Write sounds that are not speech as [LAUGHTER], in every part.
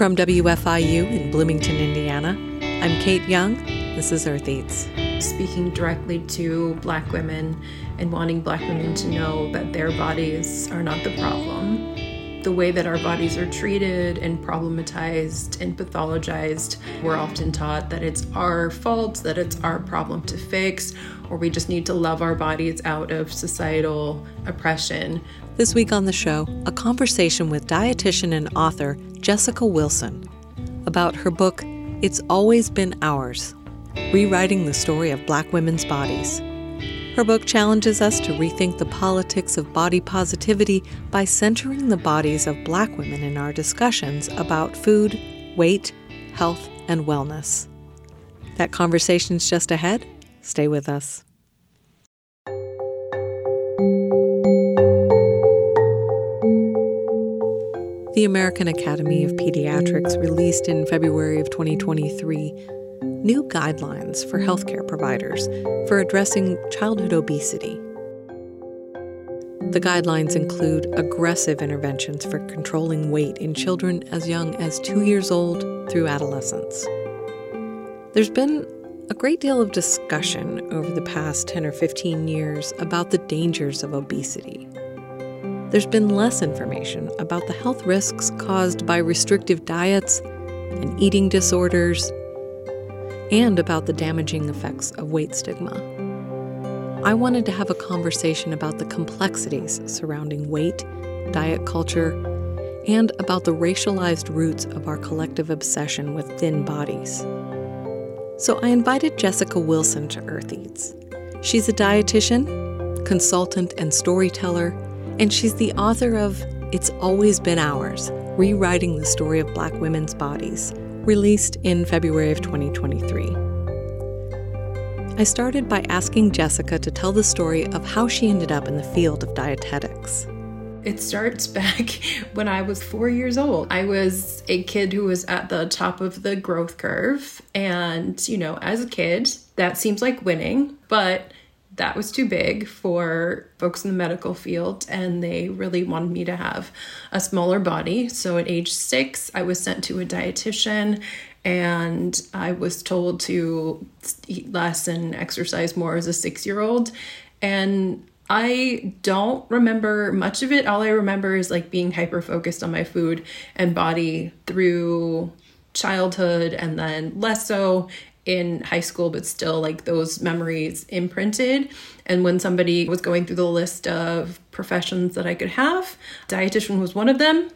From WFIU in Bloomington, Indiana, I'm Kate Young. This is Earth Eats. Speaking directly to Black women and wanting Black women to know that their bodies are not the problem. The way that our bodies are treated and problematized and pathologized, we're often taught that it's our fault, that it's our problem to fix, or we just need to love our bodies out of societal oppression. This week on the show, a conversation with dietitian and author Jessica Wilson about her book, It's Always Been Ours Rewriting the Story of Black Women's Bodies. Her book challenges us to rethink the politics of body positivity by centering the bodies of black women in our discussions about food, weight, health, and wellness. That conversation's just ahead. Stay with us. The American Academy of Pediatrics released in February of 2023 new guidelines for healthcare providers for addressing childhood obesity. The guidelines include aggressive interventions for controlling weight in children as young as two years old through adolescence. There's been a great deal of discussion over the past 10 or 15 years about the dangers of obesity there's been less information about the health risks caused by restrictive diets and eating disorders, and about the damaging effects of weight stigma. I wanted to have a conversation about the complexities surrounding weight, diet culture, and about the racialized roots of our collective obsession with thin bodies. So I invited Jessica Wilson to Earth Eats. She's a dietitian, consultant, and storyteller and she's the author of It's Always Been Ours Rewriting the Story of Black Women's Bodies, released in February of 2023. I started by asking Jessica to tell the story of how she ended up in the field of dietetics. It starts back [LAUGHS] when I was four years old. I was a kid who was at the top of the growth curve. And, you know, as a kid, that seems like winning. But that was too big for folks in the medical field, and they really wanted me to have a smaller body. So at age six, I was sent to a dietitian, and I was told to eat less and exercise more as a six year old. And I don't remember much of it. All I remember is like being hyper focused on my food and body through childhood and then less so in high school, but still like those memories imprinted. And when somebody was going through the list of professions that I could have, dietitian was one of them.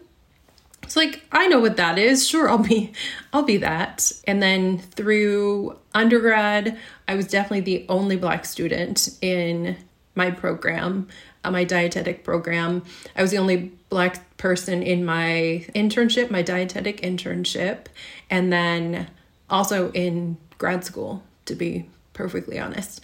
It's like I know what that is. Sure, I'll be [LAUGHS] I'll be that. And then through undergrad, I was definitely the only black student in my program, uh, my dietetic program. I was the only black person in my internship, my dietetic internship, and then also in grad school, to be perfectly honest.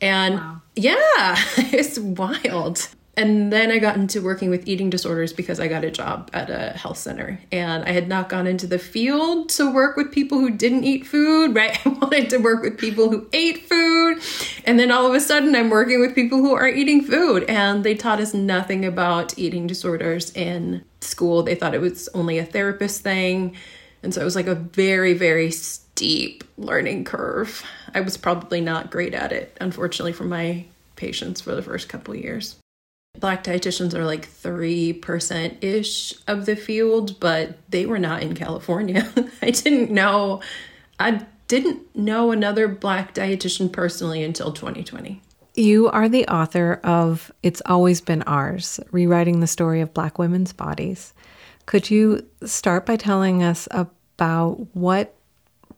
And wow. yeah, [LAUGHS] it's wild. And then I got into working with eating disorders because I got a job at a health center. And I had not gone into the field to work with people who didn't eat food, [LAUGHS] right? I wanted to work with people who ate food. And then all of a sudden, I'm working with people who are eating food. And they taught us nothing about eating disorders in school. They thought it was only a therapist thing. And so it was like a very, very steep learning curve. I was probably not great at it, unfortunately, for my patients for the first couple years. Black dietitians are like 3% ish of the field, but they were not in California. [LAUGHS] I didn't know, I didn't know another black dietitian personally until 2020. You are the author of It's Always Been Ours Rewriting the Story of Black Women's Bodies. Could you start by telling us about what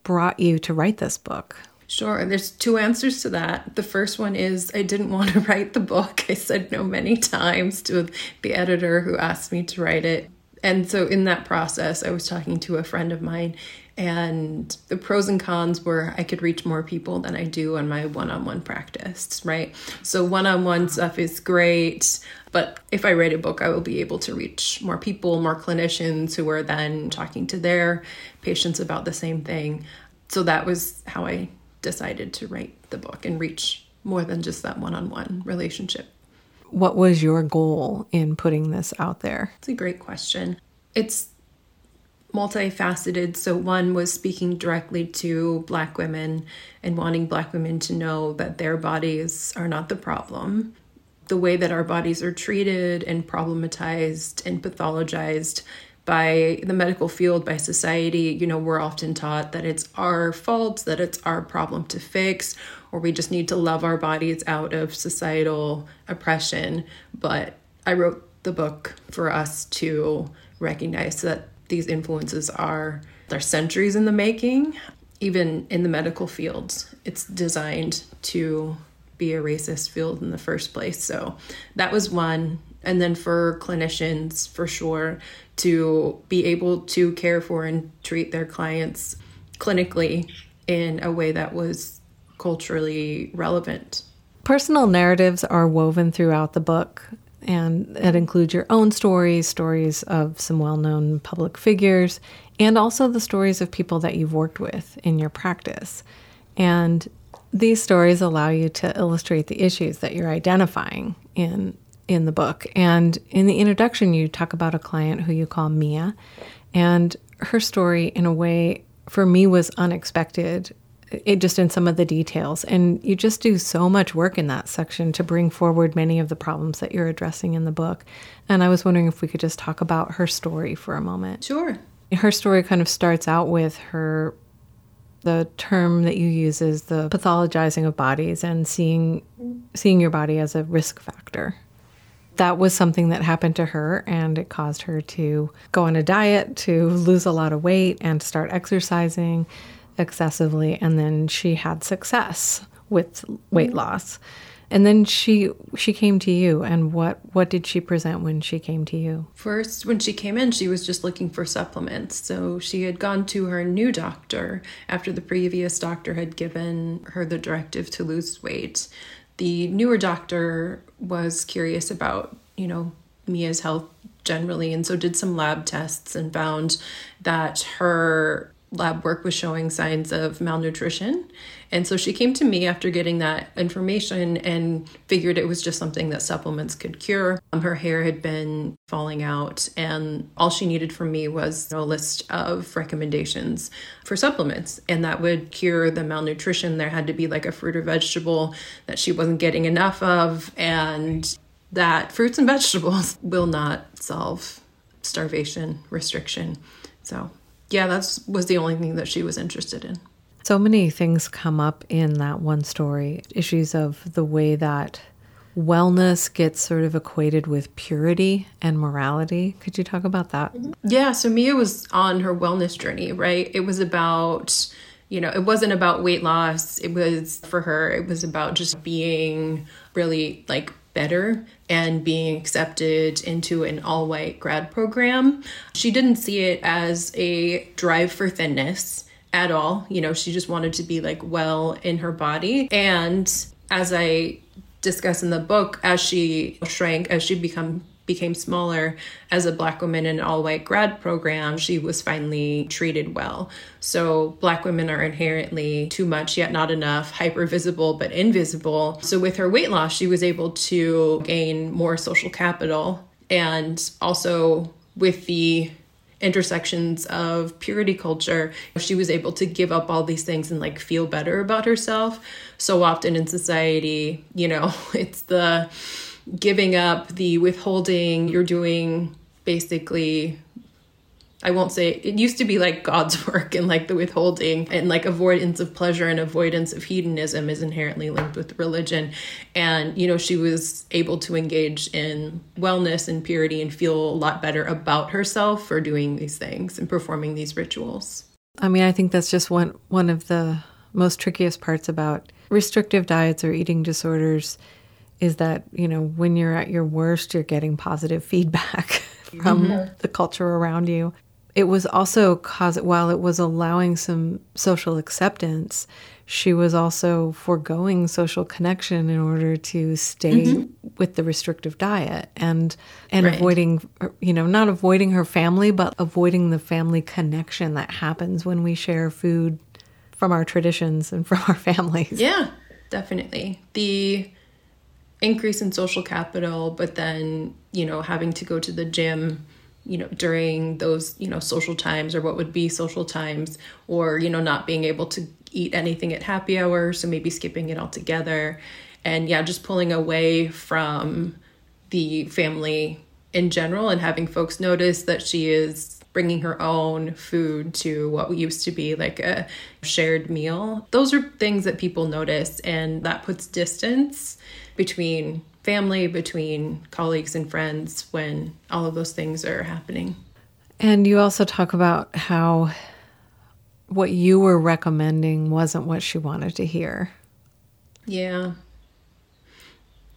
brought you to write this book? Sure. There's two answers to that. The first one is I didn't want to [LAUGHS] write the book. I said no many times to the editor who asked me to write it. And so in that process, I was talking to a friend of mine, and the pros and cons were I could reach more people than I do on my one on one practice, right? So one on one stuff is great. But if I write a book, I will be able to reach more people, more clinicians who are then talking to their patients about the same thing. So that was how I decided to write the book and reach more than just that one on one relationship. What was your goal in putting this out there? It's a great question. It's multifaceted. So, one was speaking directly to Black women and wanting Black women to know that their bodies are not the problem. The way that our bodies are treated and problematized and pathologized by the medical field, by society, you know, we're often taught that it's our fault, that it's our problem to fix, or we just need to love our bodies out of societal oppression. But I wrote the book for us to recognize that these influences are they're centuries in the making even in the medical fields. It's designed to be a racist field in the first place. So that was one. And then for clinicians for sure to be able to care for and treat their clients clinically in a way that was culturally relevant. Personal narratives are woven throughout the book and that includes your own stories, stories of some well known public figures, and also the stories of people that you've worked with in your practice. And these stories allow you to illustrate the issues that you're identifying in in the book. And in the introduction, you talk about a client who you call Mia, and her story, in a way, for me was unexpected it just in some of the details. And you just do so much work in that section to bring forward many of the problems that you're addressing in the book. And I was wondering if we could just talk about her story for a moment. Sure. Her story kind of starts out with her the term that you use is the pathologizing of bodies and seeing seeing your body as a risk factor. That was something that happened to her and it caused her to go on a diet, to lose a lot of weight and start exercising excessively and then she had success with weight mm-hmm. loss. And then she she came to you and what what did she present when she came to you? First when she came in she was just looking for supplements. So she had gone to her new doctor after the previous doctor had given her the directive to lose weight. The newer doctor was curious about you know mia's health generally and so did some lab tests and found that her lab work was showing signs of malnutrition. And so she came to me after getting that information and figured it was just something that supplements could cure. Um, her hair had been falling out, and all she needed from me was a list of recommendations for supplements, and that would cure the malnutrition. There had to be like a fruit or vegetable that she wasn't getting enough of, and that fruits and [LAUGHS] vegetables will not solve starvation restriction. So yeah, that was the only thing that she was interested in. So many things come up in that one story issues of the way that wellness gets sort of equated with purity and morality. Could you talk about that? Yeah, so Mia was on her wellness journey, right? It was about, you know, it wasn't about weight loss. It was for her, it was about just being really like better and being accepted into an all white grad program. She didn't see it as a drive for thinness at all. You know, she just wanted to be like well in her body. And as I discuss in the book, as she shrank, as she become became smaller as a black woman in an all white grad program, she was finally treated well. So, black women are inherently too much, yet not enough, hyper visible, but invisible. So, with her weight loss, she was able to gain more social capital and also with the intersections of purity culture she was able to give up all these things and like feel better about herself so often in society you know [LAUGHS] it's the giving up, the withholding, you're doing basically I won't say it used to be like God's [LAUGHS] work and like the withholding and like avoidance of pleasure and avoidance of hedonism is inherently linked with religion. And, you know, she was able to engage in wellness and purity and feel a lot better about herself for doing these things and performing these rituals. I mean, I think that's just one one of the most trickiest parts about restrictive diets or eating disorders is that you know when you're at your worst you're getting positive feedback [LAUGHS] from mm-hmm. the culture around you it was also cause while it was allowing some social acceptance she was also foregoing social connection in order to stay mm-hmm. with the restrictive diet and and right. avoiding you know not avoiding her family but avoiding the family connection that happens when we share food from our traditions and [LAUGHS] from our families yeah definitely the increase in social capital, but then, you know, having to go to the gym you know, during those, you know, social times or what would be social times, or, you know, not being able to eat anything at happy hour. So maybe skipping it altogether. And yeah, just pulling away from the family in general and having folks notice that she is bringing her own food to what used to be like a shared meal. Those are things that people notice, and that puts distance between family, between colleagues and friends when all of those things are happening. And you also talk about how what you were recommending wasn't what she wanted to hear. Yeah.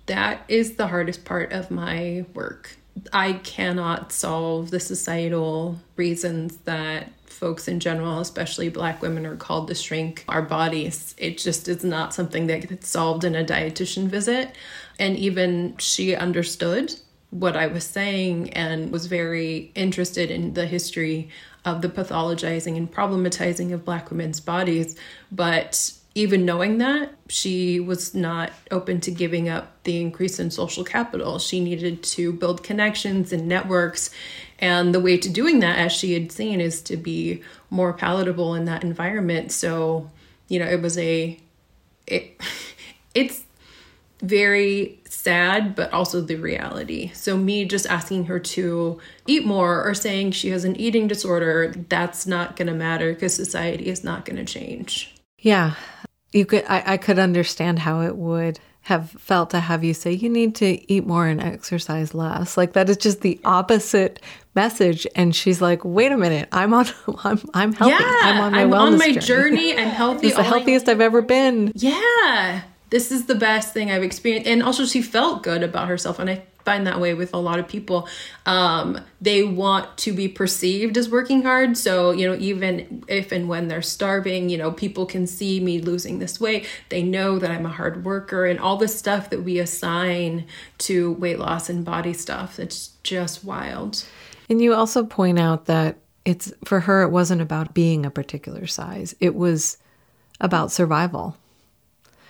That is the hardest part of my work. I cannot solve the societal reasons that folks in general, especially black women, are called to shrink our bodies. It just is not something that gets solved in a dietitian visit. And even she understood what I was saying and was very interested in the history of the pathologizing and problematizing of black women's bodies. But even knowing that, she was not open to giving up the increase in social capital. She needed to build connections and networks. And the way to doing that, as she had seen, is to be more palatable in that environment. So, you know, it was a, it, [LAUGHS] it's very sad, but also the reality. So, me just asking her to eat more or saying she has an eating disorder, that's not going to matter because society is not going to change. Yeah. You could I, I could understand how it would have felt to have you say you need to eat more and exercise less. Like that is just the opposite message. And she's like, wait a minute, I'm on [LAUGHS] I'm I'm healthy. Yeah, I'm on my I'm wellness on my journey. journey. I'm [LAUGHS] healthy. It's the I- healthiest I've ever been. yeah this is the best thing i've experienced and also she felt good about herself and i find that way with a lot of people. Um, they want to be perceived as working hard. So you know even if and when they're starving you know people can see me losing this weight. They know that i'm a hard worker and all the stuff that we assign to weight loss and body stuff. It's just wild. And you also point out that it's for her it wasn't about being a particular size. It was about survival.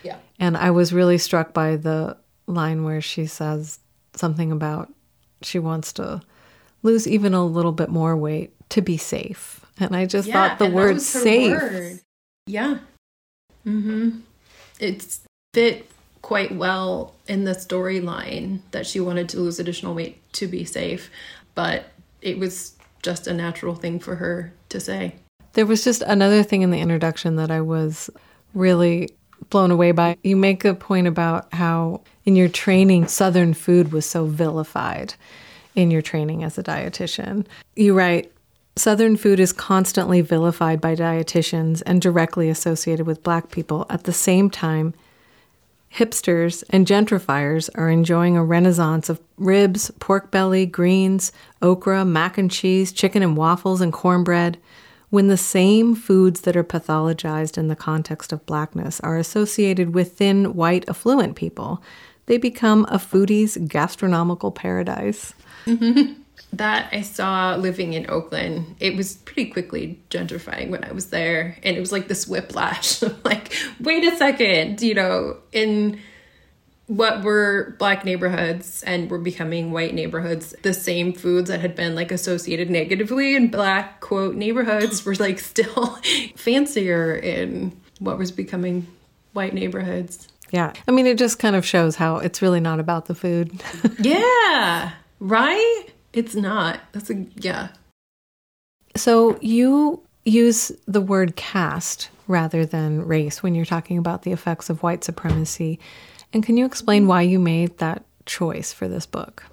yeah. And I was really struck by the line where she says something about she wants to lose even a little bit more weight to be safe. And I just thought the word safe. word. Yeah. Mm-hmm. It's fit quite well in the storyline that she wanted to lose additional weight to be safe, but it was just a natural thing for her to say. There was just another thing in the introduction that I was really blown away by. You make a point about how in your training, Southern food was so vilified in your training as a dietitian. You write, Southern food is constantly vilified by dietitians and directly associated with black people. At the same time, hipsters and gentrifiers are enjoying a renaissance of ribs, pork belly, greens, okra, mac and cheese, chicken and waffles, and cornbread. When the same foods that are pathologized in the context of blackness are associated with thin, white, affluent people, they become a foodie's gastronomical paradise. Mm-hmm. [LAUGHS] That I saw living in Oakland. It was pretty quickly gentrifying when I was there. And it was like this whiplash. like, wait a second, you know, in what were black neighborhoods and were becoming white neighborhoods, the same foods that had been like associated negatively in black quote neighborhoods were like [LAUGHS] still fancier in what was becoming white neighborhoods. Yeah. I mean, it just kind of shows how it's really not about the food. [LAUGHS] Yeah, right? It's not. That's a, yeah. So you use the word caste rather than race when you're talking about the effects of white supremacy. And can you explain why you made that choice for this book?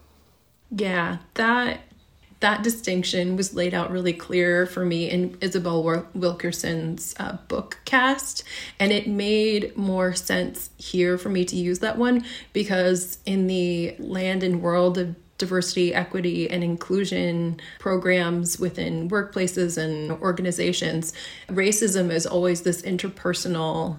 Yeah, that that distinction was laid out really clear for me in Isabel Wilkerson's uh, book Caste, and it made more sense here for me to use that one because in the land and world of diversity, equity, and inclusion programs within workplaces and organizations, racism is always this interpersonal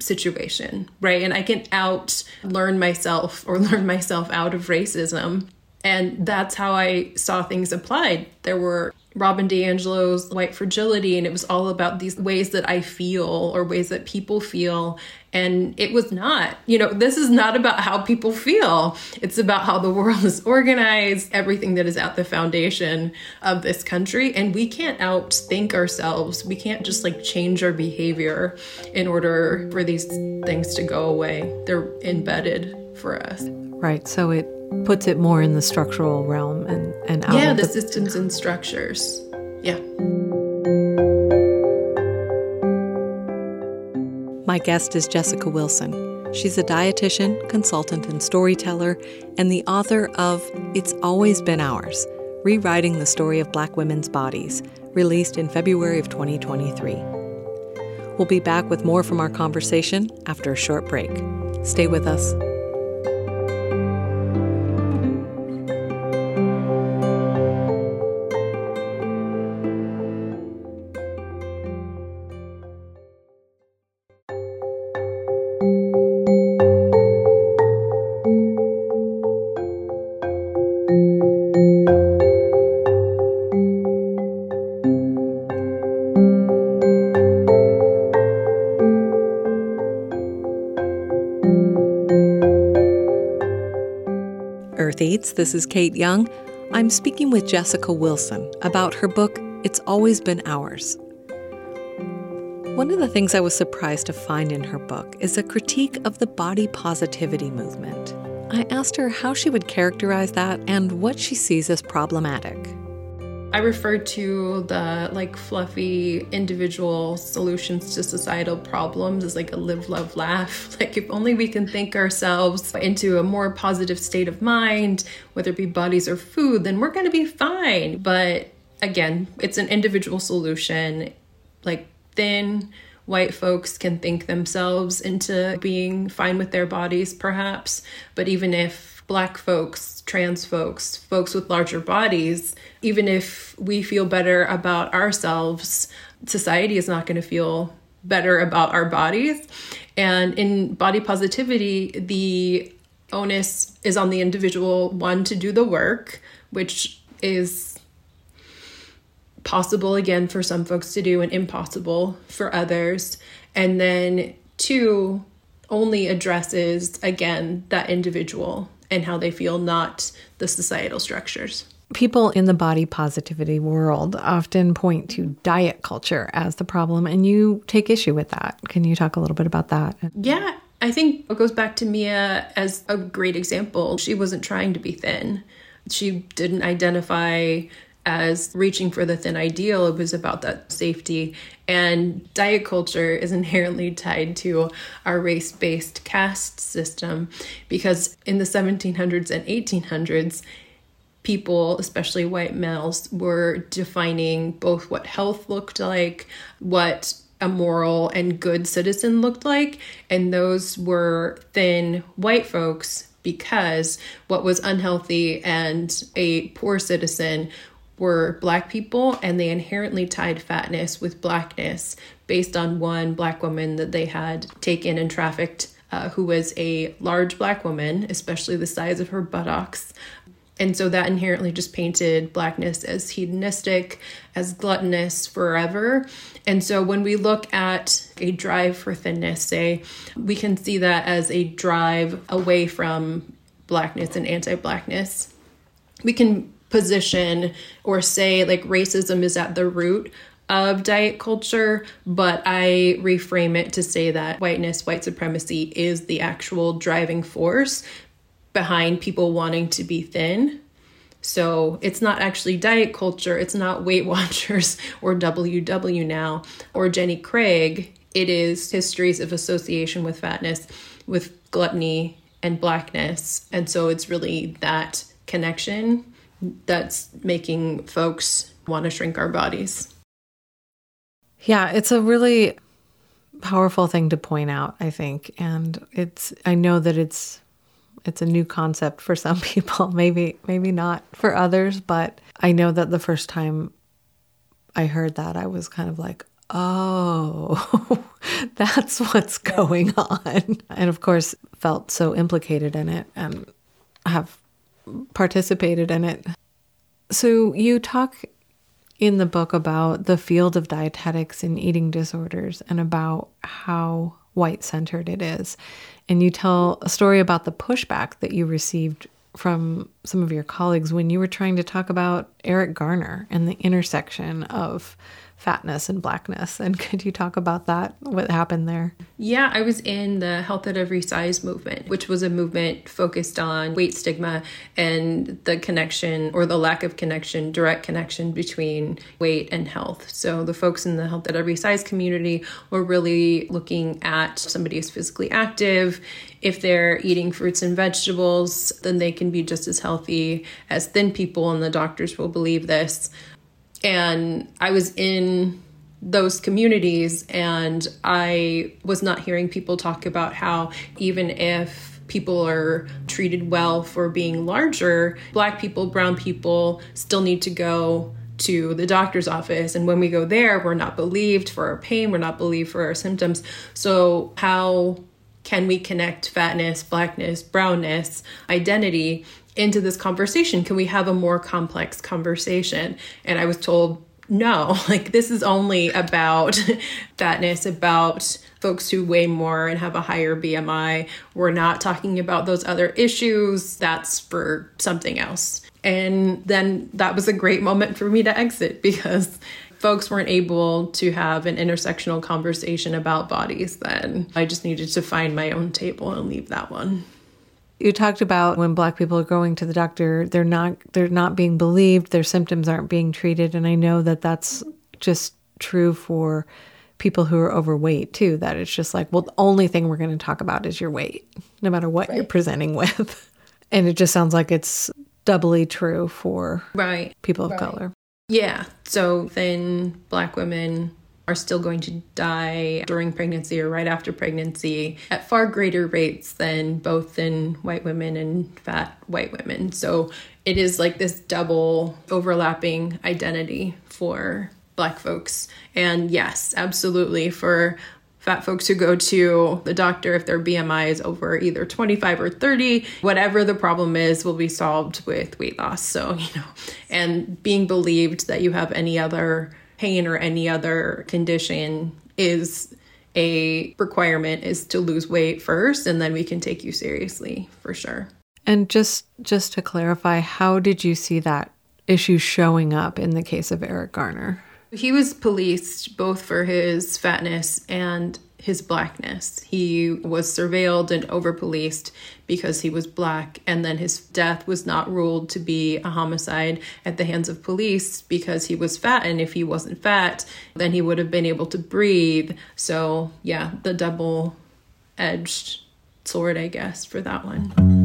situation, right? And I can out learn myself or [LAUGHS] learn myself out of racism. And that's how I saw things applied. There were Robin DiAngelo's White Fragility, and it was all about these ways that I feel or ways that people feel. And it was not, you know, this is not about how people feel. It's about how the world is organized, everything that is at the foundation of this country. And we can't outthink ourselves. We can't just like change our behavior in order for these things to go away. They're embedded for us. Right. So it puts it more in the structural realm and, and out yeah, of the, the systems and structures. Yeah. My guest is Jessica Wilson. She's a dietitian, consultant, and storyteller, and the author of It's Always Been Ours Rewriting the Story of Black Women's Bodies, released in February of 2023. We'll be back with more from our conversation after a short break. Stay with us. This is Kate Young. I'm speaking with Jessica Wilson about her book, It's Always Been Ours. One of the things I was surprised to find in her book is a critique of the body positivity movement. I asked her how she would characterize that and what she sees as problematic. I refer to the like fluffy individual solutions to societal problems as like a live, love, laugh. [LAUGHS] Like if only we can think ourselves into a more positive state of mind, whether it be bodies or food, then we're going to be fine. But again, it's an individual solution. Like thin white folks can think themselves into being fine with their bodies, perhaps. But even if black folks, trans folks, folks with larger bodies, even if we feel better about ourselves, society is not going to feel better about our bodies. And in body positivity, the onus is on the individual one to do the work, which is possible again for some folks to do and impossible for others. And then two only addresses again that individual and how they feel, not the societal structures. People in the body positivity world often point to diet culture as the problem, and you take issue with that. Can you talk a little bit about that? Yeah, I think it goes back to Mia as a great example. She wasn't trying to be thin, she didn't identify as reaching for the thin ideal. It was about that safety. And diet culture is [LAUGHS] inherently tied to our race based caste system because in the 1700s and 1800s, people, especially white males, were defining both what health looked like, what a moral and good citizen looked like, and those were thin white folks because what was unhealthy and a poor citizen were black people and they inherently tied fatness with blackness based on one black woman that they had taken and trafficked uh, who was a large black woman especially the size of her buttocks. And so that inherently just painted blackness as hedonistic as gluttonous forever. And so when we look at a drive for thinness say we can see that as a drive away from blackness and anti-blackness. We can position or say like racism is at the root of diet culture, but I reframe it to say that whiteness, white supremacy is the actual driving force behind people wanting to be thin. So it's not actually diet culture, it's not Weight Watchers [LAUGHS] or WW now or Jenny Craig. It is histories of association with fatness, with gluttony and blackness. And so it's really that connection that's making folks want to shrink our bodies. Yeah, it's a really powerful thing to point out, I think. And it's I know that it's it's a new concept for some [LAUGHS] people, maybe maybe not for others, but I know that the first time I heard that I was kind of like, "Oh, [LAUGHS] that's what's going [LAUGHS] on." And of course, felt so implicated in it and have participated in it. So you talk in the book about the field of dietetics and eating disorders and about how white centered it is. And you tell a story about the pushback that you received from some of your colleagues when you were trying to talk about Eric Garner and the intersection of fatness and blackness. And [LAUGHS] could you talk about that? What happened there? Yeah, I was in the Health at Every Size movement, which was a movement focused on weight stigma and the connection or the lack of connection, direct connection between weight and health. So the folks in the Health at Every Size community were really looking at somebody who's physically active. If they're eating fruits and vegetables, then they can be just as healthy as thin people, and the doctors will believe this. And I was in those communities and I was not hearing people talk about how even if people are treated well for being larger, black people, brown people still need to go to the doctor's office. And when we go there, we're not believed for our pain, we're not believed for our symptoms. So, how can we connect fatness, blackness, brownness, identity into this conversation? Can we have a more complex conversation? And I was told, no, [LAUGHS] like this is only about [LAUGHS] fatness, about folks who weigh more and have a higher BMI. We're not talking about those other issues. That's for something else. And then that was a great moment for me to exit because [LAUGHS] folks weren't able to have an intersectional conversation about bodies then. I just needed to find my own table and leave that one. You talked about when black people are going to the doctor, they're not they're not being believed, their symptoms aren't being treated, and I know that that's just true for people who are overweight too. That it's just like, well, the only thing we're going to talk about is your weight, no matter what right. you're presenting [LAUGHS] with, and it just sounds like it's doubly true for right people of right. color. Yeah. So then black women are still going to die during pregnancy or right after pregnancy at far greater rates than both in white women and fat white women. So it is like this double overlapping identity for black folks. And yes, absolutely for fat folks who go to the doctor if their BMI is over either 25 or 30, whatever the problem is will be solved with weight loss. So, you know, and being believed that you have any other pain or any other condition is a requirement is to lose weight first and then we can take you seriously for sure. And just just to clarify, how did you see that issue showing up in the case of Eric Garner? He was policed both for his fatness and his blackness. He was surveilled and over policed because he was black, and then his death was not ruled to be a homicide at the hands of police because he was fat. And if he wasn't fat, then he would have been able to breathe. So, yeah, the double edged sword, I guess, for that one.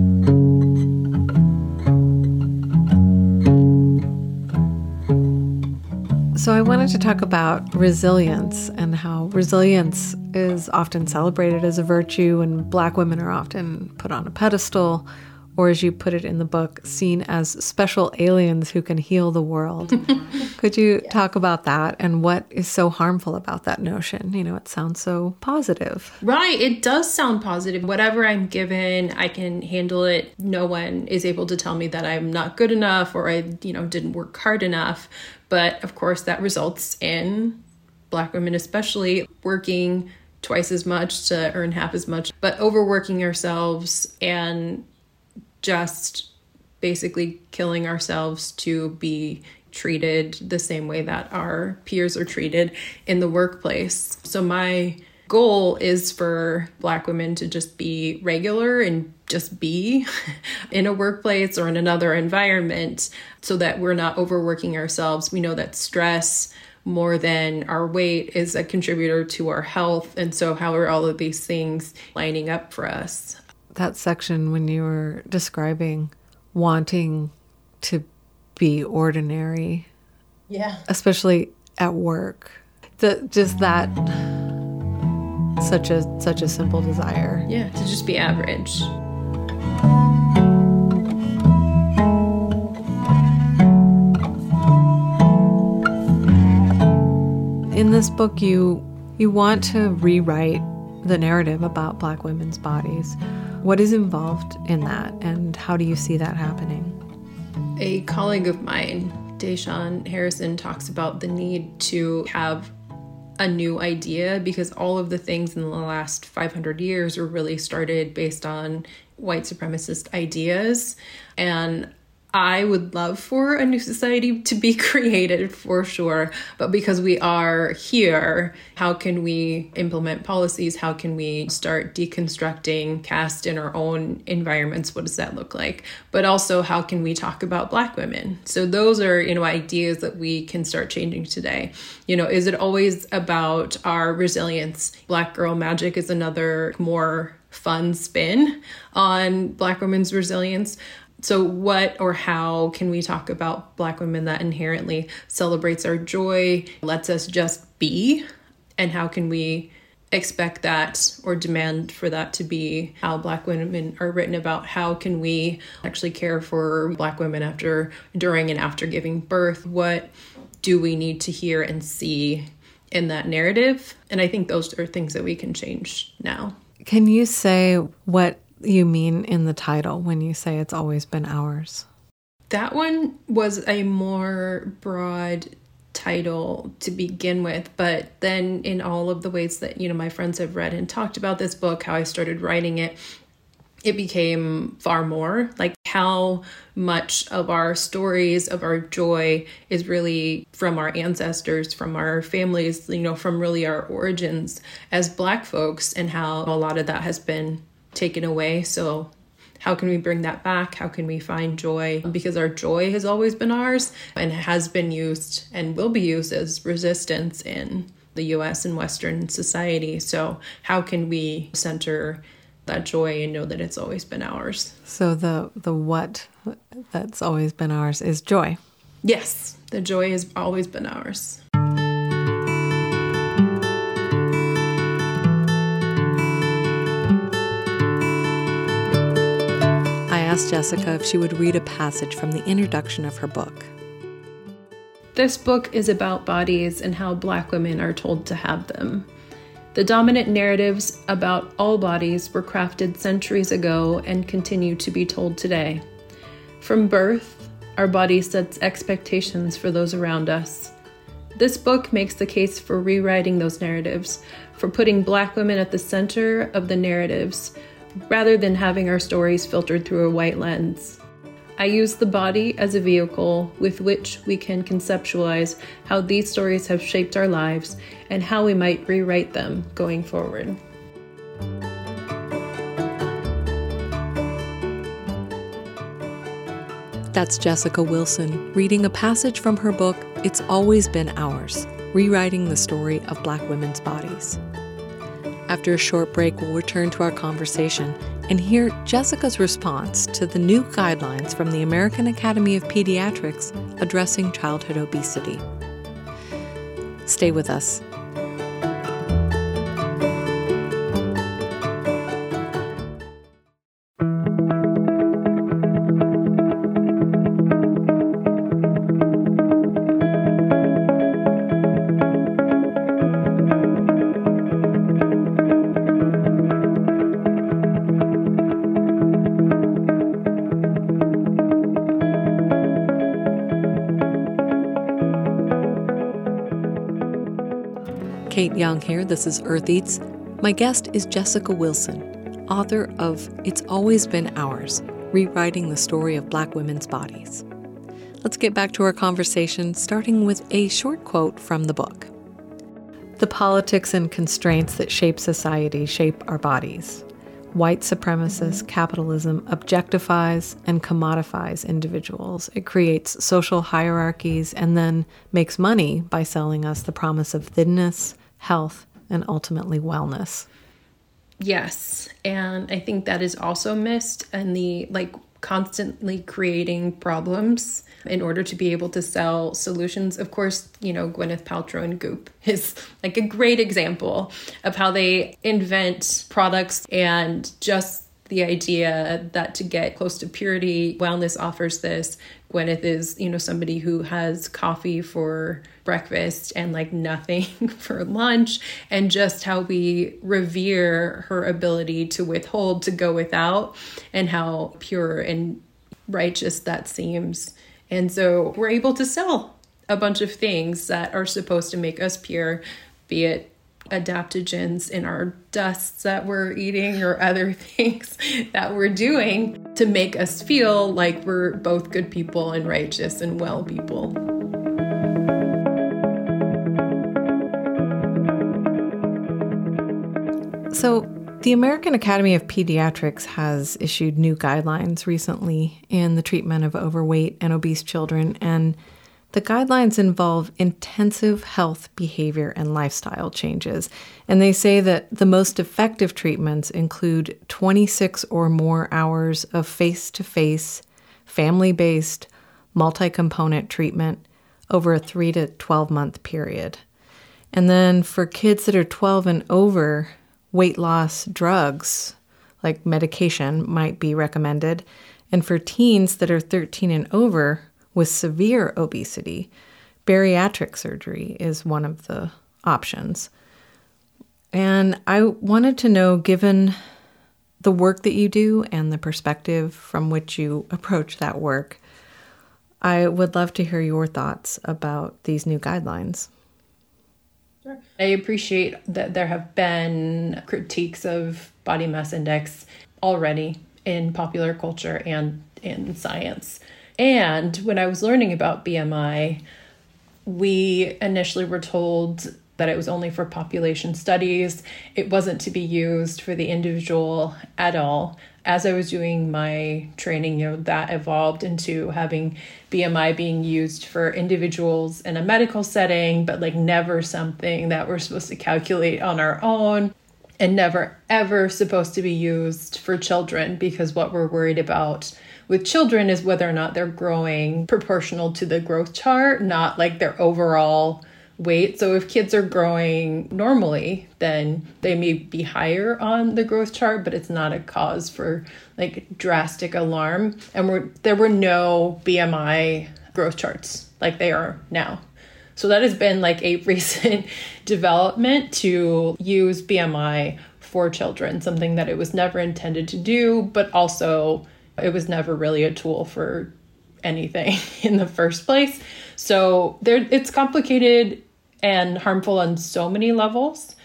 So, I wanted to talk about resilience and how resilience is often celebrated as a virtue, and Black women are often put on a pedestal, or as you put it in the book, seen as special aliens who can heal the world. [LAUGHS] Could you yeah. talk about that and what is so harmful about that notion? You know, it sounds so positive. Right. It does sound positive. Whatever I'm given, I can handle it. No one is able to tell me that I'm not good enough or I, you know, didn't work hard enough. But of course, that results in Black women, especially, working twice as much to earn half as much, but overworking ourselves and just basically killing ourselves to be treated the same way that our peers are treated in the workplace. So, my goal is for Black women to just be regular and just be [LAUGHS] in a workplace or in another environment so that we're not overworking ourselves. We know that stress more than our weight is a contributor to our health. And so, how are all of these things lining up for us? That section when you were describing wanting to be ordinary. Yeah. Especially at work. The just that such a such a simple desire. Yeah, to just be average. In this book, you you want to rewrite the narrative about Black women's bodies. What is involved in that, and how do you see that happening? A colleague of mine Da'Shaun Harrison talks about the need to have a new idea because all of the things in the last 500 years were really started based on white supremacist ideas. And I would love for a new society to be [LAUGHS] created for sure, but because we are here, how can we implement policies? How can we start deconstructing caste in our own environments? What does that look like? But also, how can we talk about Black women? So, those are, you know, ideas that we can start changing today. You know, is it always about our resilience? Black Girl Magic is another more fun spin on Black women's resilience. So, what or how can we talk about Black women that inherently celebrates our joy, lets us just be? And how can we expect that or demand for that to be how Black women are written about? How can we actually care for Black women after, during, and after giving birth? What do we need to hear and see in that narrative? And I think those are things that we can change now. Can you say what you mean in the title when you say it's always been ours? That one was a more broad title to begin with, but then in all of the ways that, you know, my friends have read and talked about this book, how I started writing it, it became far more like how much of our stories of our joy is really from our ancestors from our families you know from really our origins as black folks and how a lot of that has been taken away. So, how can we bring that back? How can we find joy? Because our joy has always been ours and has been used and will be used as resistance in the US and Western society. So, how can we center that joy and know that it's always been ours? So, the, the what that's always been ours is joy. Yes, the joy has always been ours. Asked Jessica if she would read a passage from the introduction of her book. This book is about bodies and how black women are told to have them. The dominant narratives about all bodies were crafted centuries ago and continue to be told today. From birth, our body sets expectations for those around us. This book makes the case for rewriting those narratives, for putting black women at the center of the narratives, rather than having our stories filtered through a white lens. I use the body as a vehicle with which we can conceptualize how these stories have shaped our lives and how we might rewrite them going forward. That's Jessica Wilson reading a passage from her book, It's Always Been Ours Rewriting the Story of Black Women's Bodies. After a short break, we'll return to our conversation and hear Jessica's response to the new guidelines from the American Academy of Pediatrics addressing childhood obesity. Stay with us. Kate Young here. This is Earth Eats. My guest is Jessica Wilson, author of It's Always Been Ours Rewriting the Story of Black Women's Bodies. Let's get back to our conversation, starting with a short quote from the book. The politics and constraints that shape society shape our bodies. White supremacist capitalism objectifies and commodifies individuals. It creates social hierarchies and then makes money by selling us the promise of thinness, health, and ultimately wellness. Yes. And I think that is also missed and the like constantly creating problems in order to be able to sell solutions. Of course, you know, Gwyneth Paltrow and Goop [LAUGHS] is like a great example of how they invent products and just the idea that to get close to purity, wellness offers this. Gwyneth is, you know, somebody who has coffee for breakfast and like nothing [LAUGHS] for lunch, and just how we revere her ability to withhold, to go without, and how pure and righteous that seems And so we're able to sell a bunch of things that are supposed to make us pure, be it adaptogens in our dusts that we're eating or other [LAUGHS] things that we're doing to make us feel like we're both good people and righteous and well people. So, the American Academy of Pediatrics has issued new guidelines recently in the treatment of overweight and obese children, and the guidelines involve intensive health, behavior, and lifestyle changes. And they say that the most effective treatments include 26 or more hours of face to face, family based, multi component treatment over a 3 to 12 month period. And then for kids that are 12 and over, weight loss drugs like medication might be recommended. And for teens that are 13 and over with severe obesity, bariatric surgery is one of the options. And I wanted to know, given the work that you do and the perspective from which you approach that work, I would love to hear your thoughts about these new guidelines. Sure. I appreciate that there have been critiques of body mass index already in popular culture and in science. And when I was learning about BMI, we initially were told that it was only for population studies. It wasn't to be used for the individual at all. As I was doing my training, you know, that evolved into having BMI being used for individuals in a medical setting, but like never something that we're supposed to calculate on our own and never ever supposed to be used for children because what we're worried about with children is whether or not they're growing proportional to the growth chart, not like their overall weight. So if kids are growing normally, then they may be higher on the growth chart, but it's not a cause for like drastic alarm. And we're, there were no BMI growth charts like they are now. So that has been like a [LAUGHS] recent development to use BMI for children, something that it was never intended to do, but also it was never really a tool for anything [LAUGHS] in the first place. So there it's complicated and harmful on so many levels.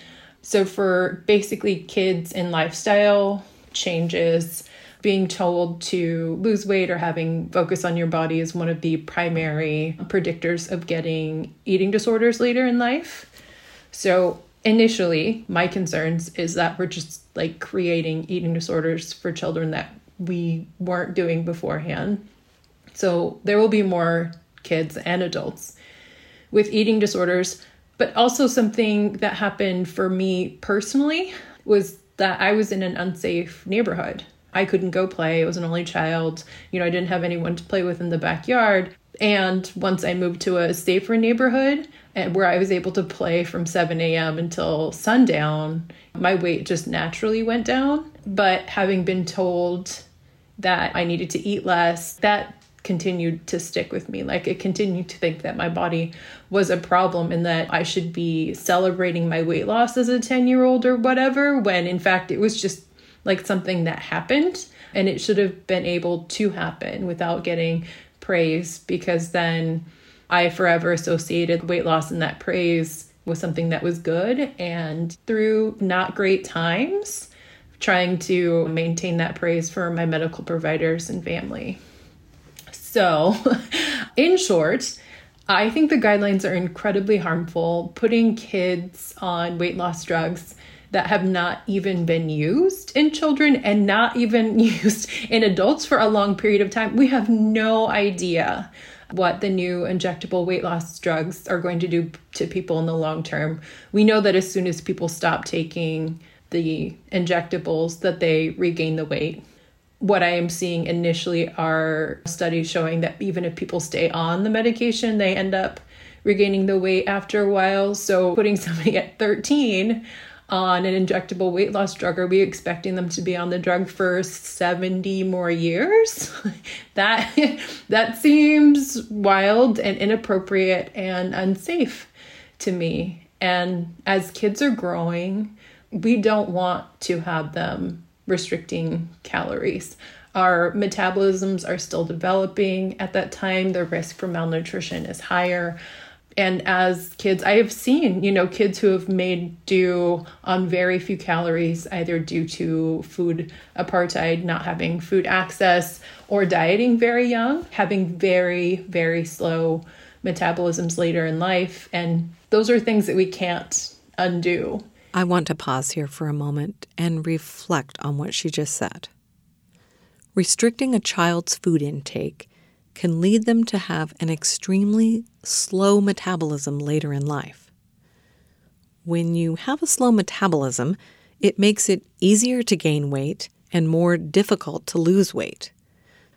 So, for basically kids in lifestyle changes, being told to lose weight or having focus on your body is one of the primary predictors of getting eating disorders later in life. So, initially, my concerns is that we're just like creating eating disorders for children that we weren't doing beforehand. So, there will be more kids and adults with eating disorders. But also, something that happened for me personally was that I was in an unsafe neighborhood. I couldn't go play. I was an only child. You know, I didn't have anyone to play with in the backyard. And once I moved to a safer neighborhood and where I was able to play from 7 a.m. until sundown, my weight just naturally went down. But having been told that I needed to eat less, that continued to stick with me. Like it continued to think that my body was a problem and that I should be celebrating my weight loss as a 10 year old or whatever, when in fact it was just like something that happened and it should have been able to happen without getting praise because then I forever associated weight loss and that praise with something that was good. And through not great times, trying to maintain that praise for my medical providers and family. So, [LAUGHS] in short, I think the guidelines are incredibly harmful, putting kids on weight loss drugs that have not even been used in children and not even [LAUGHS] used in adults for a long period of time. We have no idea what the new injectable weight loss drugs are going to do to people in the long term. We know that as soon as people stop taking the injectables that they regain the weight what I am seeing initially are studies showing that even if people stay on the medication, they end up regaining the weight after a while. So, putting [LAUGHS] somebody at 13 on an injectable weight loss drug, are we expecting them to be on the drug for 70 more years? [LAUGHS] that [LAUGHS] that seems wild and inappropriate and unsafe to me. And as kids are growing, we don't want to have them restricting calories. Our metabolisms are still developing at that time. The risk for malnutrition is higher. And as kids, I have seen, you know, kids who have made do on very few calories, either due to food apartheid, not having food access, or dieting very young, having very, very slow metabolisms later in life. And those are things that we can't undo. I want to pause here for a moment and reflect on what she just said. Restricting a child's food intake can lead them to have an extremely slow metabolism later in life. When you have a slow metabolism, it makes it easier to gain weight and more difficult to lose weight.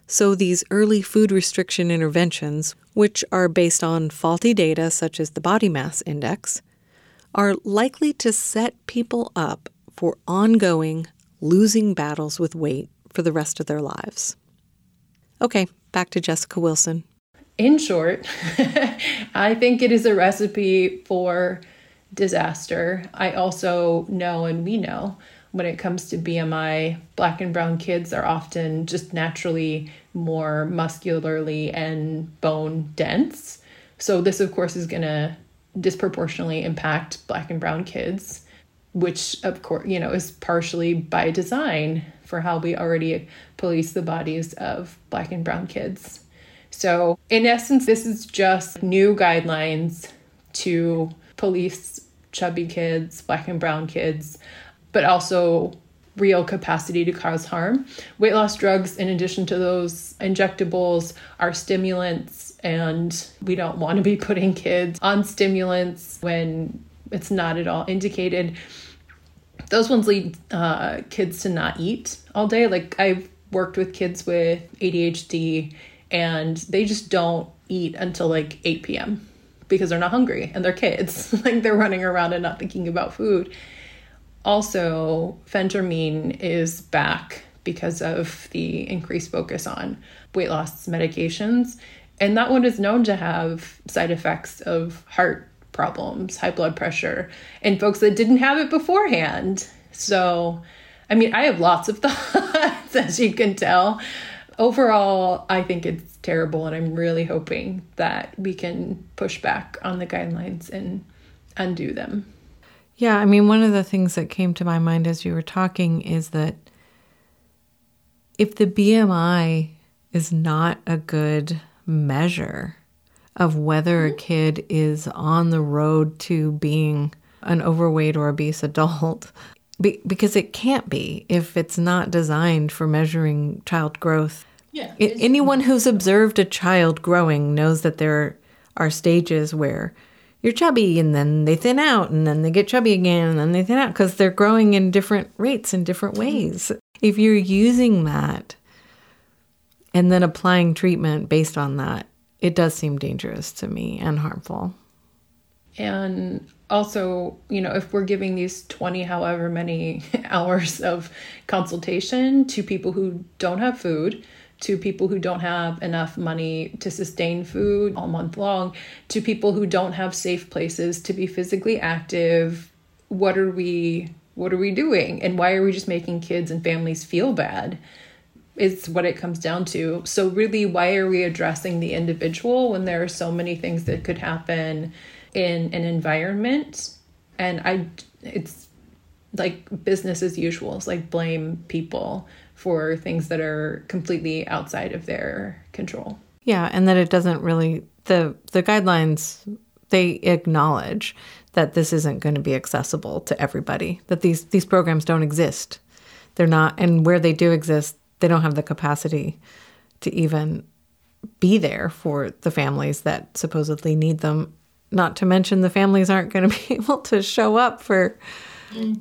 So, these early food restriction interventions, which are based on faulty data such as the body mass index, are likely to set people up for ongoing losing battles with weight for the rest of their lives. Okay, back to Jessica Wilson. In short, [LAUGHS] I think it is a recipe for disaster. I also know, and we know, when it comes to BMI, black and brown kids are often just naturally more muscularly and bone dense. So, this, of course, is going to disproportionately impact black and brown kids, which, of course, you know, is partially by design for how we already police the bodies of black and brown kids. So, in essence, this is just new guidelines to police chubby kids, black and brown kids, but also real capacity to cause harm. Weight loss drugs, in addition to those injectables, are stimulants, and we don't want to be putting kids on stimulants when it's not at all indicated. Those ones lead uh, kids to not eat all day. Like I've worked with kids with ADHD, and they just don't eat until like 8 p.m. because they're not hungry and they're kids. [LAUGHS] like they're running around and not thinking about food also, phentermine is back because of the increased focus on weight loss medications. And that one is known to have side effects of heart problems, high blood pressure, and folks that didn't have it beforehand. So, I mean, I have lots of [LAUGHS] thoughts, as you can tell. Overall, I think it's terrible, and I'm really hoping that we can push back on the guidelines and undo them. Yeah, I mean, one of the things that came to my mind as you were talking is that if the BMI is not a good measure of whether a kid is on the road to being an overweight or obese adult, [LAUGHS] because it can't be if it's not designed for measuring child growth. Yeah. anyone who's observed a child growing knows that there are stages where you're chubby and then they thin out and then they get chubby again and then they thin out because they're growing in different rates in different ways. If you're using that and then applying treatment based on that, it does seem dangerous to me and harmful. And also, you know, if we're giving these 20 however many [LAUGHS] hours of consultation to people who don't have food, to people who don't have enough money to sustain food all month long, to people who don't have safe places to be physically active. What are we what are we doing? And why are we just making kids and families feel bad? Is what it comes down to. So really why are we addressing the individual when there are so many things that could happen in an environment? And I it's like business as usual. It's like blame people for things that are completely outside of their control. Yeah, and that it doesn't really the the guidelines they acknowledge that this isn't going to be accessible to everybody. That these these programs don't exist. They're not and where they do exist, they don't have the capacity to even be there for the families that supposedly need them. Not to mention the families aren't going [LAUGHS] to be able to show up for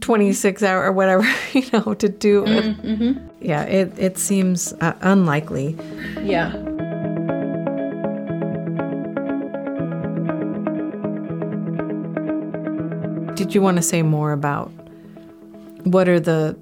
26 hour or whatever, [LAUGHS] you know, to do it. Mm-hmm. Yeah, it, it seems uh, unlikely. Yeah. Did you want to say more about what are the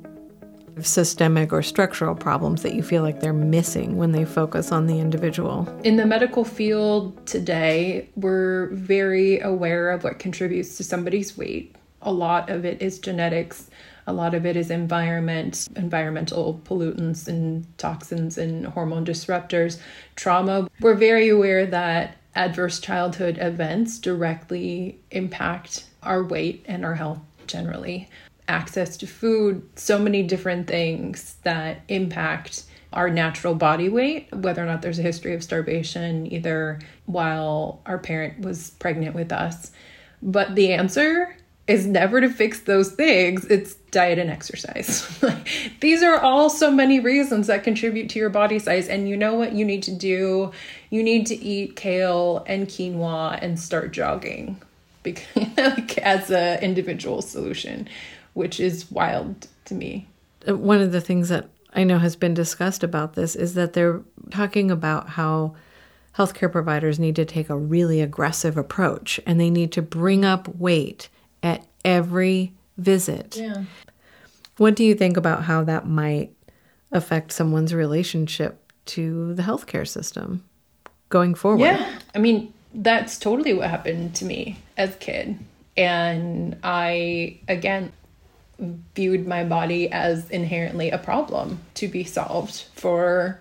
systemic or structural problems that you feel like they're missing when they focus on the individual? In the medical field today, we're very aware of what contributes to somebody's weight a lot of it is genetics. A lot of it is environment, environmental pollutants and toxins and hormone disruptors, trauma. We're very aware that adverse childhood events directly impact our weight and our health generally. Access to food, so many different things that impact our natural body weight, whether or not there's a history of starvation, either while our parent was pregnant with us. But the answer is never to fix those things. It's diet and exercise. [LAUGHS] These are all so many reasons that contribute to your body size. And you know what you need to do? You need to eat kale and quinoa and start jogging because, [LAUGHS] like, as an individual solution, which is wild to me. Uh, one of the things that I know has been discussed about this is that they're talking about how healthcare providers need to take a really aggressive approach and they need to bring up weight at every visit. Yeah. What do you think about how that might affect someone's relationship to the healthcare system going forward? Yeah. I mean, that's totally what happened to me as a kid. And I, again, viewed my body as inherently a problem to be solved for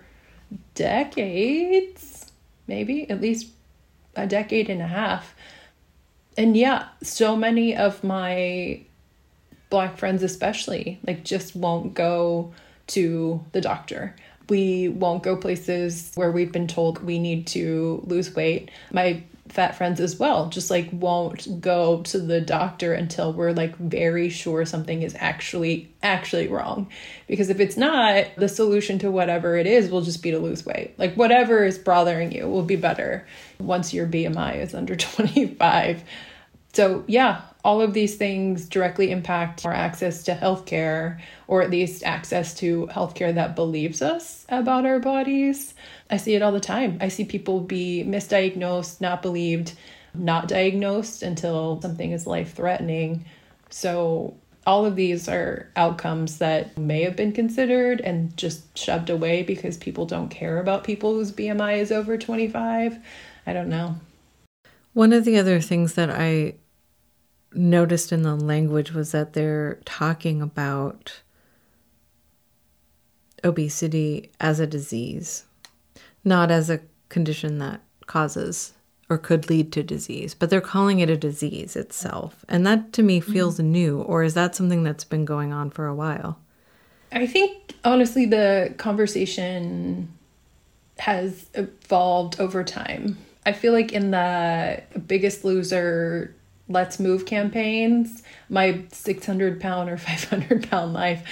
decades, maybe at least a decade and a half. And yeah, so many of my black friends, especially, like just won't go to the doctor. We won't go places where we've been told we need to lose weight. My fat friends as well just like won't go to the doctor until we're like very sure something is actually actually wrong. Because if it's not the solution to whatever it is will just be to lose weight. Like whatever is bothering you will be better once your bmi is under [LAUGHS] 25 so yeah all of these things directly impact our access to healthcare or at least access to healthcare that believes us about our bodies I see it all the time. I see people be misdiagnosed, not believed, not diagnosed until something is life threatening. So, all of these are outcomes that may have been considered and just shoved away because people don't care about people whose BMI is over 25. I don't know. One of the other things that I noticed in the language was that they're talking about obesity as a disease not as a condition that causes or could lead to disease, but they're calling it a disease itself. And that to me feels mm-hmm. new, or is that something that's been going on for a while? I think honestly, the conversation has evolved over time. I feel like in the biggest loser, let's move campaigns, my 600 pound or 500 pound life,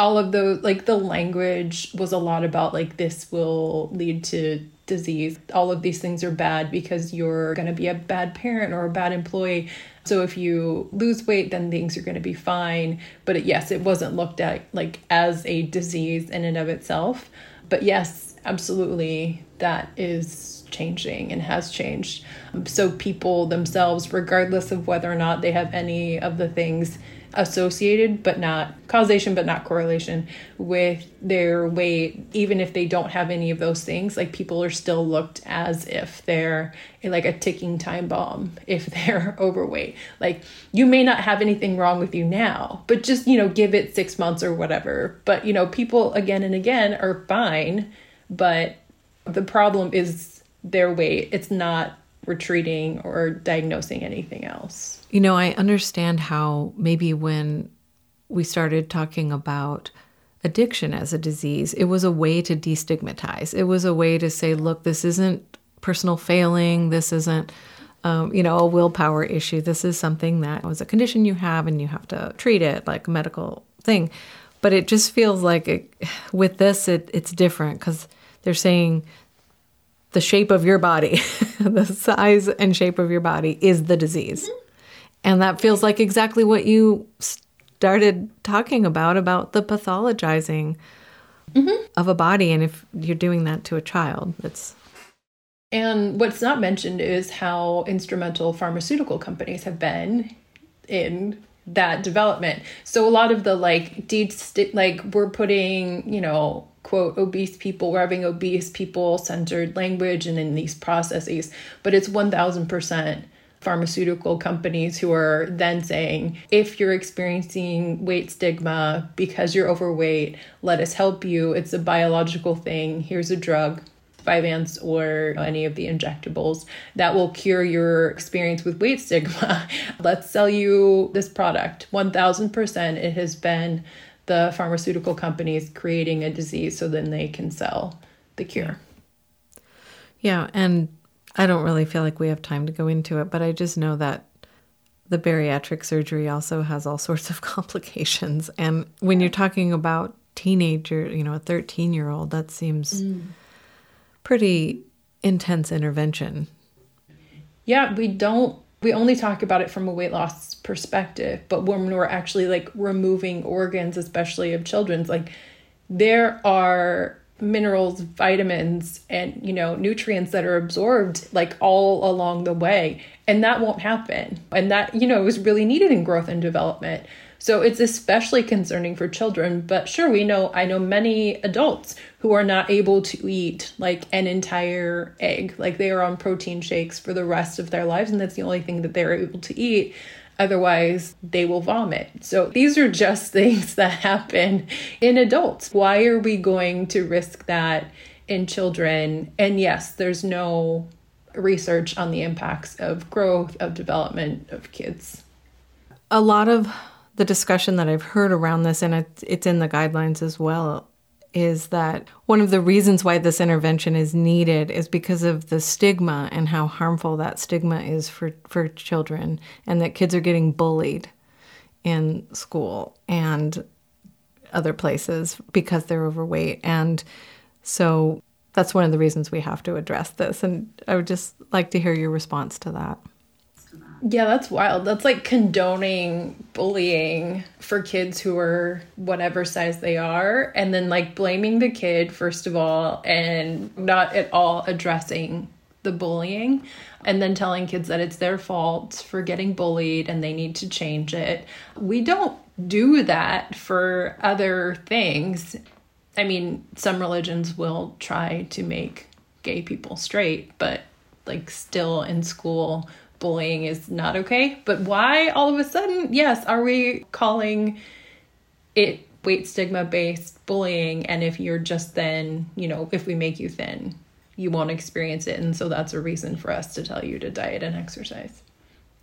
all of those like the language was a lot about like this will lead to disease. All of these things are bad because you're going to be a bad parent or a bad employee. So if you lose weight then things are going to be fine. But it, yes it wasn't looked at like as a disease in and of itself. But yes absolutely that is changing and has changed. So people themselves regardless of whether or not they have any of the things associated but not causation but not correlation with their weight even if they don't have any of those things like people are still looked as if they're like a ticking time bomb [LAUGHS] if they're overweight. Like you may not have anything wrong with you now but just you know give it 6 months or whatever. But you know people again and again are fine but the problem is their weight. It's not retreating or diagnosing anything else. You know, I understand how maybe when we started talking about addiction as a disease, it was a way to destigmatize. It was a way to say, look, this isn't personal failing. This isn't, um, you know, a willpower issue. This is something that was a condition you have and you have to treat it like a medical thing. But it just feels like it, [SIGHS] with this, it, it's different because they're saying the shape of your body, [LAUGHS] the size and shape of your body is the disease. Mm-hmm. And that feels like exactly what you started talking about about the pathologizing mm-hmm. of a body and if you're doing that to a child, it's and what's not mentioned is how instrumental pharmaceutical companies have been in that development. So a lot of the like de- like we're putting, you know, quote obese people we're having obese people centered language and in these processes but it's 1000% pharmaceutical companies who are then saying, if you're experiencing weight stigma because you're overweight, let us help you. It's a biological thing. Here's a drug. Vyvanse or any of the injectables that will cure your experience with weight stigma. [LAUGHS] Let's sell you this product. 1000% it has been the pharmaceutical companies creating a disease so then they can sell the cure. Yeah, and I don't really feel like we have time to go into it, but I just know that the bariatric surgery also has all [LAUGHS] sorts of complications. And when you're talking about teenager, you know, a 13 year old, that seems mm. pretty intense intervention. Yeah, we don't, we only talk about it from a weight loss perspective, but when we're actually like removing organs, especially of children's, like there are minerals, vitamins, and you know, nutrients that are absorbed like all along the way. And that won't happen. And that, you know, is really needed in growth and development. So it's especially concerning for children, but sure we know I know many adults who are not able to eat like an entire egg. Like they are on protein shakes for the rest of their lives and that's the only thing that they're able to eat Otherwise, they will vomit. So these are just [LAUGHS] things that happen in adults. Why are we going to risk that in children? And yes, there's no research on the impacts of growth, of development of kids. A lot of the discussion that I've heard around this, and it's in the guidelines as well, is that one of the reasons why this intervention is needed is because of the stigma and how harmful that stigma is for, for children, and that kids are getting bullied in school and other places because they're overweight. And so that's one of the reasons we have to address this. And I would just like to hear your response to that. Yeah, that's wild. That's like condoning bullying for kids who are whatever size they are, and then like blaming the kid, first of all, and not at all addressing the bullying, and then telling kids that it's their fault for getting bullied and they need to change it. We don't do that for other things. I mean, some religions will try to make gay people straight, but like still in school bullying is not okay. But why all of a sudden, yes, are we calling it weight stigma based bullying? And if you're just thin, you know, if we make you thin, you won't experience it. And so that's a reason for us to tell you to diet and exercise.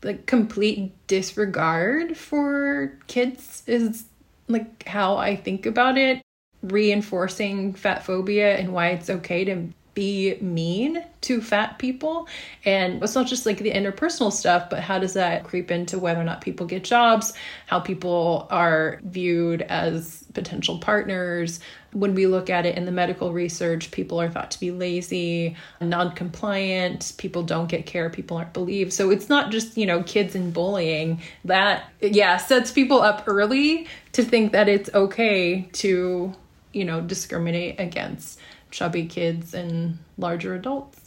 Like complete disregard for kids is like how I think about it. Reinforcing fat phobia and why it's okay to be mean to fat people. And it's not just like the interpersonal stuff, but how does that creep into whether or not people get jobs, how people are viewed as potential partners. When we look at it in the medical research, people are thought to be lazy, non compliant, people don't get care, people aren't believed. So it's not just, you know, kids and bullying that, yeah, sets people up early to think that it's okay to, you know, discriminate against chubby kids and larger adults.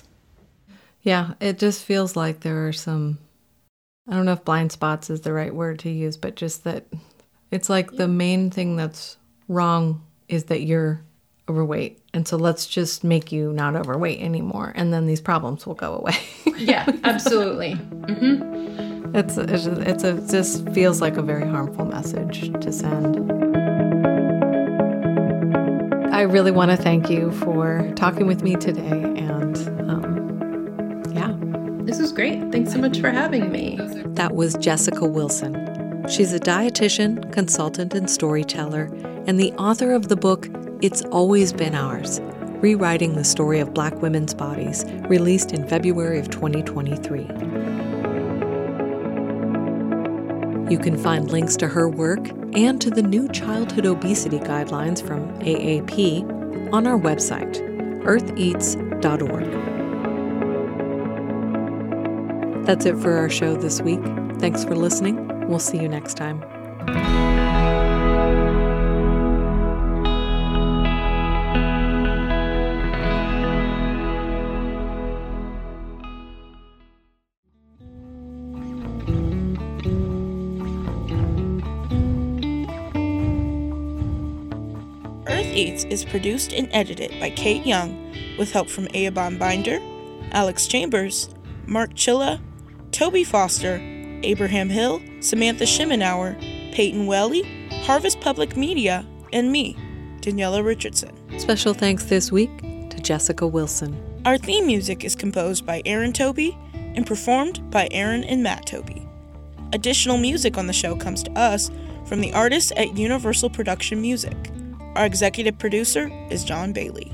Yeah, it just feels like there are some, I don't know if blind spots is the right word to use, but just that it's like yeah. the main thing that's wrong is that you're overweight. And so let's just make you not overweight anymore. And then these problems will go away. [LAUGHS] yeah, absolutely. Mm-hmm. It's, it's, it's a, it just feels like a very harmful message to send. I really want to thank you for talking with me today. And um, yeah. This was great. Thanks so much for having me. That was Jessica Wilson. She's a dietitian, consultant, and storyteller, and the author of the book It's Always Been Ours Rewriting the Story of Black Women's Bodies, released in February of 2023. You can find links to her work and to the new childhood obesity guidelines from AAP on our website, eartheats.org. That's it for our show this week. Thanks for listening. We'll see you next time. Is produced and edited by Kayte Young with help from Eoban Binder, Alex Chambers, Mark Chilla, Toby Foster, Abraham Hill, Samantha Schoenauer, Payton Whaley, Harvest Public Media, and me, Daniela Richardson. Special thanks this week to Jessica Wilson. Our theme music is composed by Erin Tobey and performed by Erin and Matt Tobey. Additional music on the show comes to us from the artists at Universal Production Music. Our executive producer is John Bailey.